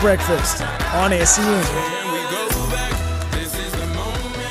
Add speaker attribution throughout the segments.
Speaker 1: breakfast on SEN.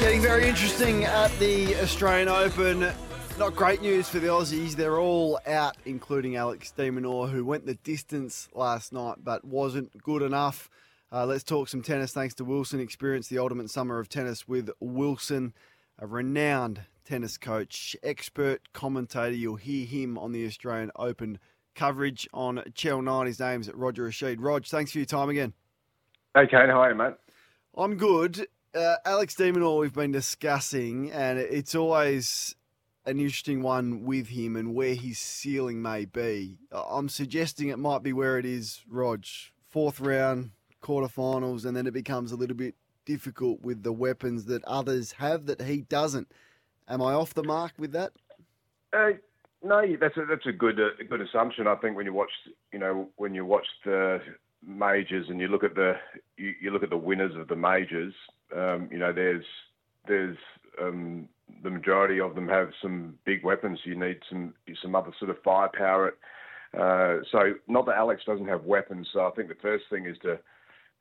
Speaker 2: Getting very interesting at the Australian Open. Not great news for the Aussies. They're all out, including Alex de Minaur, who went the distance last night but wasn't good enough. Uh, let's talk some tennis thanks to Wilson. Experience the ultimate summer of tennis with Wilson, a renowned tennis coach, expert commentator. You'll hear him on the Australian Open coverage on Channel 9. His name's Roger Rasheed. Rog, thanks for your time again.
Speaker 3: Hey, Kane. How are you, mate?
Speaker 2: I'm good. Uh, Alex de Minaur we've been discussing, and it's always an interesting one with him and where his ceiling may be. I'm suggesting it might be where it is, Rog. Fourth round, quarterfinals, and then it becomes a little bit difficult with the weapons that others have that he doesn't. Am I off the mark with that?
Speaker 3: Uh, no, that's a that's a good uh, good assumption. I think when you watch, you know, when you watch the majors and you look at the you, you look at the winners of the majors, um, you know, there's there's um, the majority of them have some big weapons. You need some some other sort of firepower. Uh, so not that Alex doesn't have weapons. So I think the first thing is to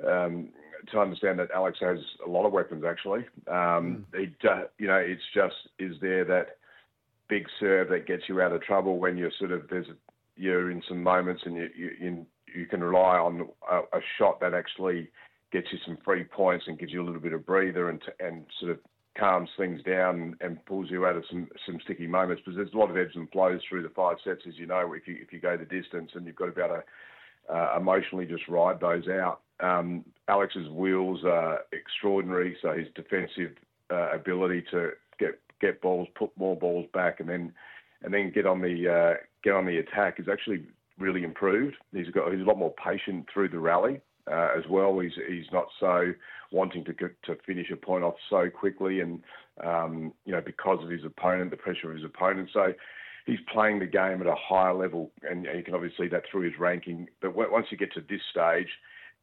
Speaker 3: um, to understand that Alex has a lot of weapons. Actually, um, mm. he you know it's just is there that big serve that gets you out of trouble when you're sort of there's you're in some moments and you you, you can rely on a, a shot that actually gets you some free points and gives you a little bit of breather and and sort of calms things down and pulls you out of some some sticky moments because there's a lot of ebbs and flows through the five sets as you know if you if you go the distance and you've got to be able to uh, emotionally just ride those out. Um, Alex's wheels are extraordinary, so his defensive uh, ability to get balls, put more balls back, and then and then get on the uh, get on the attack is actually really improved. He's got he's a lot more patient through the rally uh, as well. He's he's not so wanting to to finish a point off so quickly, and um, you know because of his opponent, the pressure of his opponent. So he's playing the game at a higher level, and you can obviously see that through his ranking. But once you get to this stage,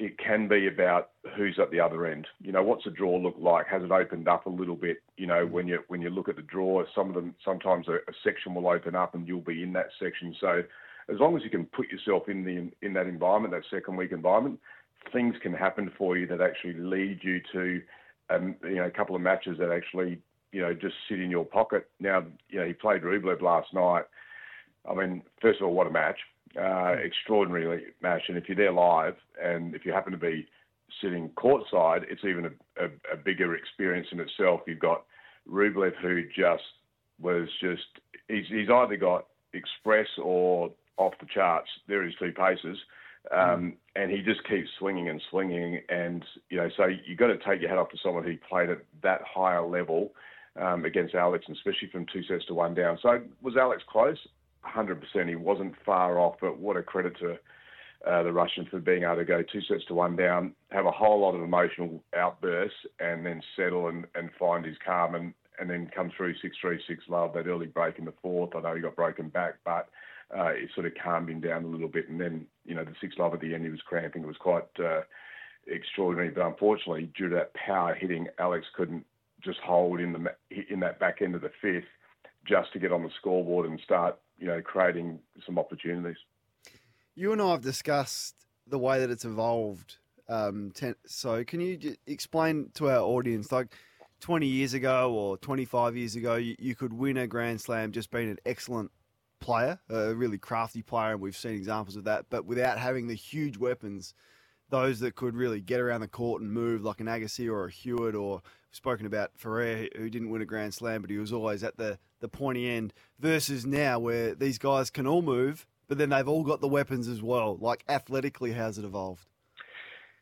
Speaker 3: it can be about who's at the other end. You know, what's the draw look like? Has it opened up a little bit? You know, when you when you look at the draw, some of them sometimes a, a section will open up and you'll be in that section. So as long as you can put yourself in the in that environment, that second week environment, things can happen for you that actually lead you to um, you know a couple of matches that actually you know just sit in your pocket. Now you know he played Rublev last night. I mean, first of all, what a match! Uh, extraordinary match, and if you're there live, and if you happen to be sitting courtside, it's even a, a, a bigger experience in itself. You've got Rublev who just was just he's, he's either got express or off the charts. There is two paces. Um, mm. and he just keeps swinging and swinging, and you know, so you've got to take your hat off to someone who played at that higher level um, against Alex, and especially from two sets to one down. So was Alex close? 100%. He wasn't far off, but what a credit to uh, the Russian for being able to go two sets to one down, have a whole lot of emotional outbursts, and then settle and, and find his calm and, and then come through 6 3 6 love, that early break in the fourth. I know he got broken back, but uh, it sort of calmed him down a little bit. And then, you know, the 6 love at the end, he was cramping. It was quite uh, extraordinary. But unfortunately, due to that power hitting, Alex couldn't just hold in the in that back end of the fifth just to get on the scoreboard and start, you know, creating some opportunities.
Speaker 2: You and I have discussed the way that it's evolved. Um, ten, so, can you explain to our audience, like 20 years ago or 25 years ago, you, you could win a Grand Slam just being an excellent player, a really crafty player, and we've seen examples of that, but without having the huge weapons, those that could really get around the court and move like an Agassi or a Hewitt or spoken about Ferrer who didn't win a Grand Slam, but he was always at the, the pointy end versus now where these guys can all move but then they've all got the weapons as well. Like athletically, how's it evolved?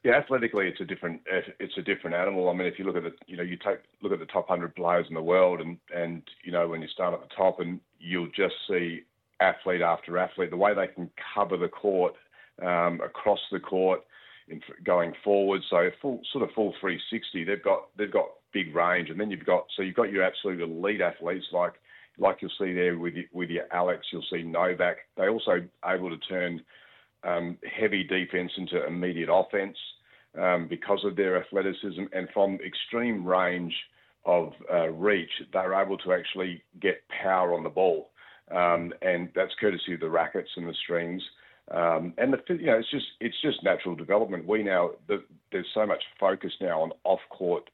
Speaker 3: Yeah, athletically, it's a different it's a different animal. I mean, if you look at the you know you take look at the top hundred players in the world, and and you know when you start at the top, and you'll just see athlete after athlete, the way they can cover the court um, across the court, in, going forward. So full sort of full 360. They've got they've got big range, and then you've got so you've got your absolute elite athletes like like you'll see there with your, with your Alex, you'll see Novak. They also able to turn um, heavy defense into immediate offense um, because of their athleticism and from extreme range of uh, reach, they're able to actually get power on the ball, um, and that's courtesy of the rackets and the strings. Um, and the you know it's just it's just natural development. We now the, there's so much focus now on off court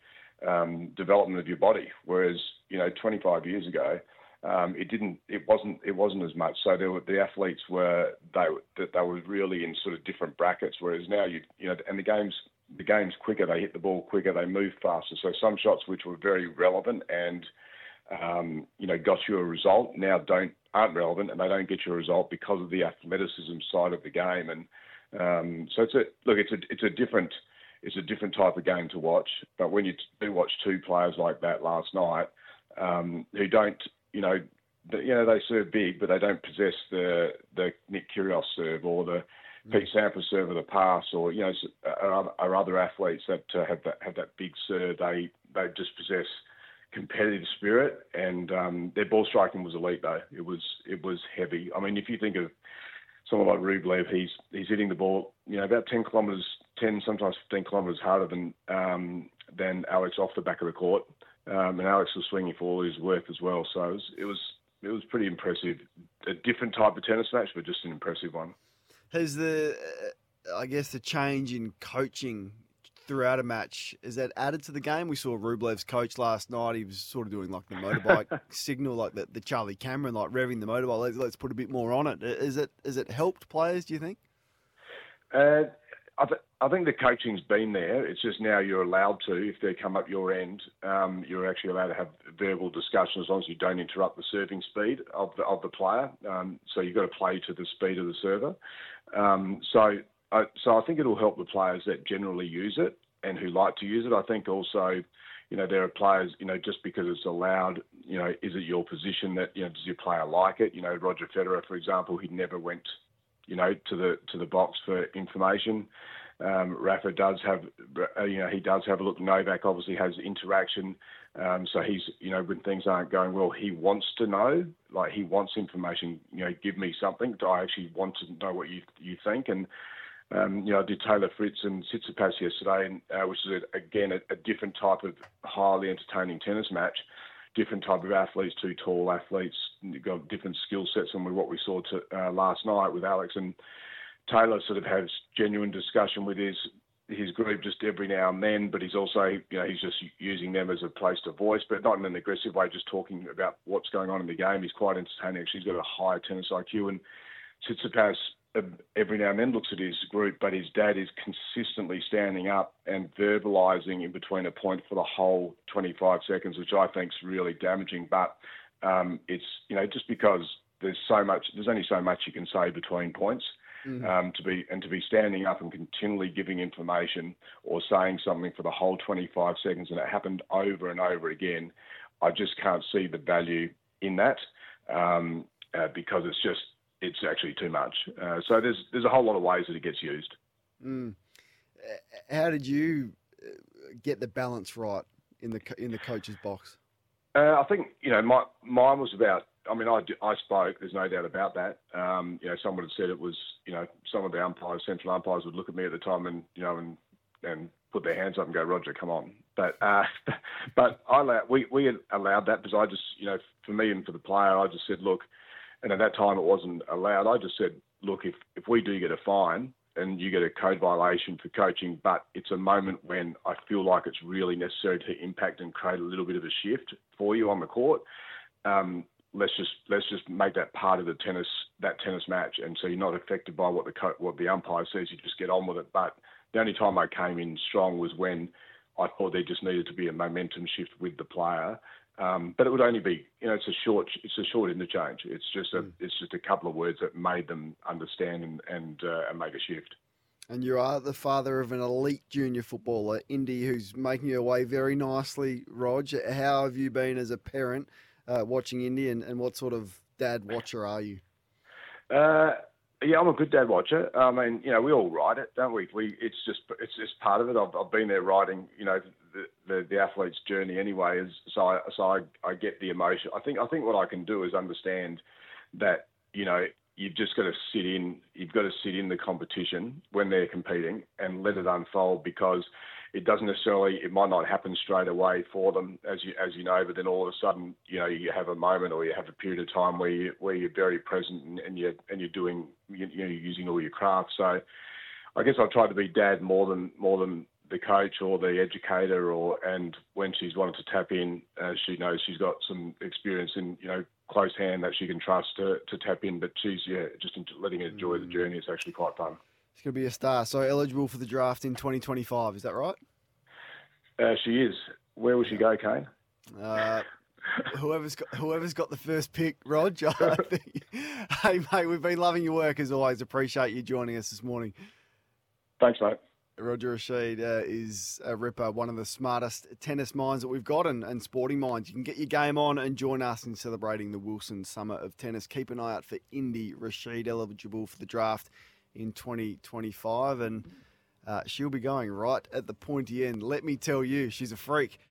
Speaker 3: um, development of your body, whereas you know 25 years ago um, it didn't it wasn't it wasn't as much. So were, the athletes were they they were really in sort of different brackets, whereas now you you know and the games the game's quicker, they hit the ball quicker, they move faster. So some shots which were very relevant and um, you know got you a result now don't aren't relevant and they don't get you a result because of the athleticism side of the game. And um, so it's a look, it's a it's a different it's a different type of game to watch. But when you do watch two players like that last night, um, who don't you know you know they serve big, but they don't possess the the Nick Kyrgios serve or the mm. Pete Sampras serve or the pass, or you know, are other athletes that uh, have that have that big serve. They they just possess competitive spirit, and um, their ball striking was elite though. It was it was heavy. I mean, if you think of someone like Rublev, he's he's hitting the ball, you know, about ten kilometres, ten sometimes fifteen kilometres harder than um, than Alex off the back of the court, um, and Alex was swinging for all his worth as well. So it was it was it was pretty impressive. A different type of tennis match, but just an impressive one.
Speaker 2: Has the uh, I guess the change in coaching throughout a match. Is that added to the game? We saw Rublev's coach last night. He was sort of doing like the motorbike signal, like the, the Charlie Cameron, like revving the motorbike. Let's, let's put a bit more on it. Is it is it helped players? Do you think?
Speaker 3: Uh, I, th- I think the coaching's been there. It's just now you're allowed to, if they come up your end, um, you're actually allowed to have verbal discussion as long as you don't interrupt the serving speed of the, of the player. Um, so you've got to play to the speed of the server. Um, so uh, so I think it'll help the players that generally use it and who like to use it. I think also, you know, there are players, you know, just because it's allowed, you know, is it your position that, you know, does your player like it? You know, Roger Federer, for example, he never went, you know, to the to the box for information. Um, Rafa does have, uh, you know, he does have a look. Novak obviously has interaction, um, so he's, you know, when things aren't going well, he wants to know, like he wants information. You know, give me something. I actually want to know what you you think, and um, you know, I did Taylor Fritz and Tsitsipas yesterday, and, uh, which is a, again a, a, different type of highly entertaining tennis match. Different type of athletes, two tall athletes, got different skill sets than what we saw to, uh, last night with Alex. And Taylor sort of has genuine discussion with his his group just every now and then, but he's also, you know, he's just using them as a place to voice, but not in an aggressive way, just talking about what's going on in the game. He's quite entertaining. Actually, he's got a high tennis IQ, and Tsitsipas every now and then looks at his group, but his dad is consistently standing up and verbalising in between a point for the whole 25 seconds, which I think is really damaging. But um, it's you know just because there's so much, there's only so much you can say between points. Mm-hmm. Um, to be and to be standing up and continually giving information or saying something for the whole 25 seconds, and it happened over and over again. I just can't see the value in that um, uh, because it's just it's actually too much. Uh, so there's there's a whole lot of ways that it gets used.
Speaker 2: Mm. How did you uh, get the balance right in the in the coach's box?
Speaker 3: Uh, I think you know my mine was about. I mean, I, I spoke. There's no doubt about that. Um, you know, someone had said it was. You know, some of the umpires, central umpires, would look at me at the time and you know and and put their hands up and go, Roger, come on. But uh, but I we we allowed that because I just you know for me and for the player, I just said, look, and at that time, it wasn't allowed. I just said, look, if, if we do get a fine and you get a code violation for coaching, but it's a moment when I feel like it's really necessary to impact and create a little bit of a shift for you on the court. Um, let's just let's just make that part of the tennis that tennis match, and so you're not affected by what the what the umpire says. You just get on with it. But the only time I came in strong was when I thought there just needed to be a momentum shift with the player, um, but it would only be, you know, it's a short, it's a short interchange. It's just a, mm. it's just a couple of words that made them understand and and, uh, and make a shift.
Speaker 2: And you are the father of an elite junior footballer, Indy, who's making her way very nicely. Rog, how have you been as a parent uh, watching Indy, and, and what sort of dad watcher are you?
Speaker 3: Uh, yeah, I'm a good dad watcher. I mean, you know, we all ride it, don't we? We it's just it's just part of it. I've, I've been there riding, you know, the, the, athlete's journey anyway. Is so I so I, I get the emotion. I think I think what I can do is understand that you know you've just got to sit in. You've got to sit in the competition when they're competing and let it unfold because it doesn't necessarily it might not happen straight away for them as you as you know but then all of a sudden you know you have a moment or you have a period of time where you where you're very present and, and you're and you're doing you, you know you're using all your craft so I guess I've tried to be dad more than more than the coach or the educator or and when she's wanted to tap in uh, she knows she's got some experience in you know close hand that she can trust to, to tap in but she's yeah just letting her enjoy the journey it's actually quite fun
Speaker 2: She's going to be a star. So eligible for the draft in 2025. Is that right?
Speaker 3: Uh, she is. Where will she go, Kane?
Speaker 2: Uh, whoever's got whoever's got the first pick, Rog. I think. hey, mate, we've been loving your work as always. Appreciate you joining us this morning.
Speaker 3: Thanks, mate.
Speaker 2: Roger Rasheed uh, is a ripper, one of the smartest tennis minds that we've got and, and sporting minds. You can get your game on and join us in celebrating the Wilson Summer of Tennis. Keep an eye out for Indy Rasheed, eligible for the draft in 2025. And uh, she'll be going right at the pointy end. Let me tell you, she's a freak.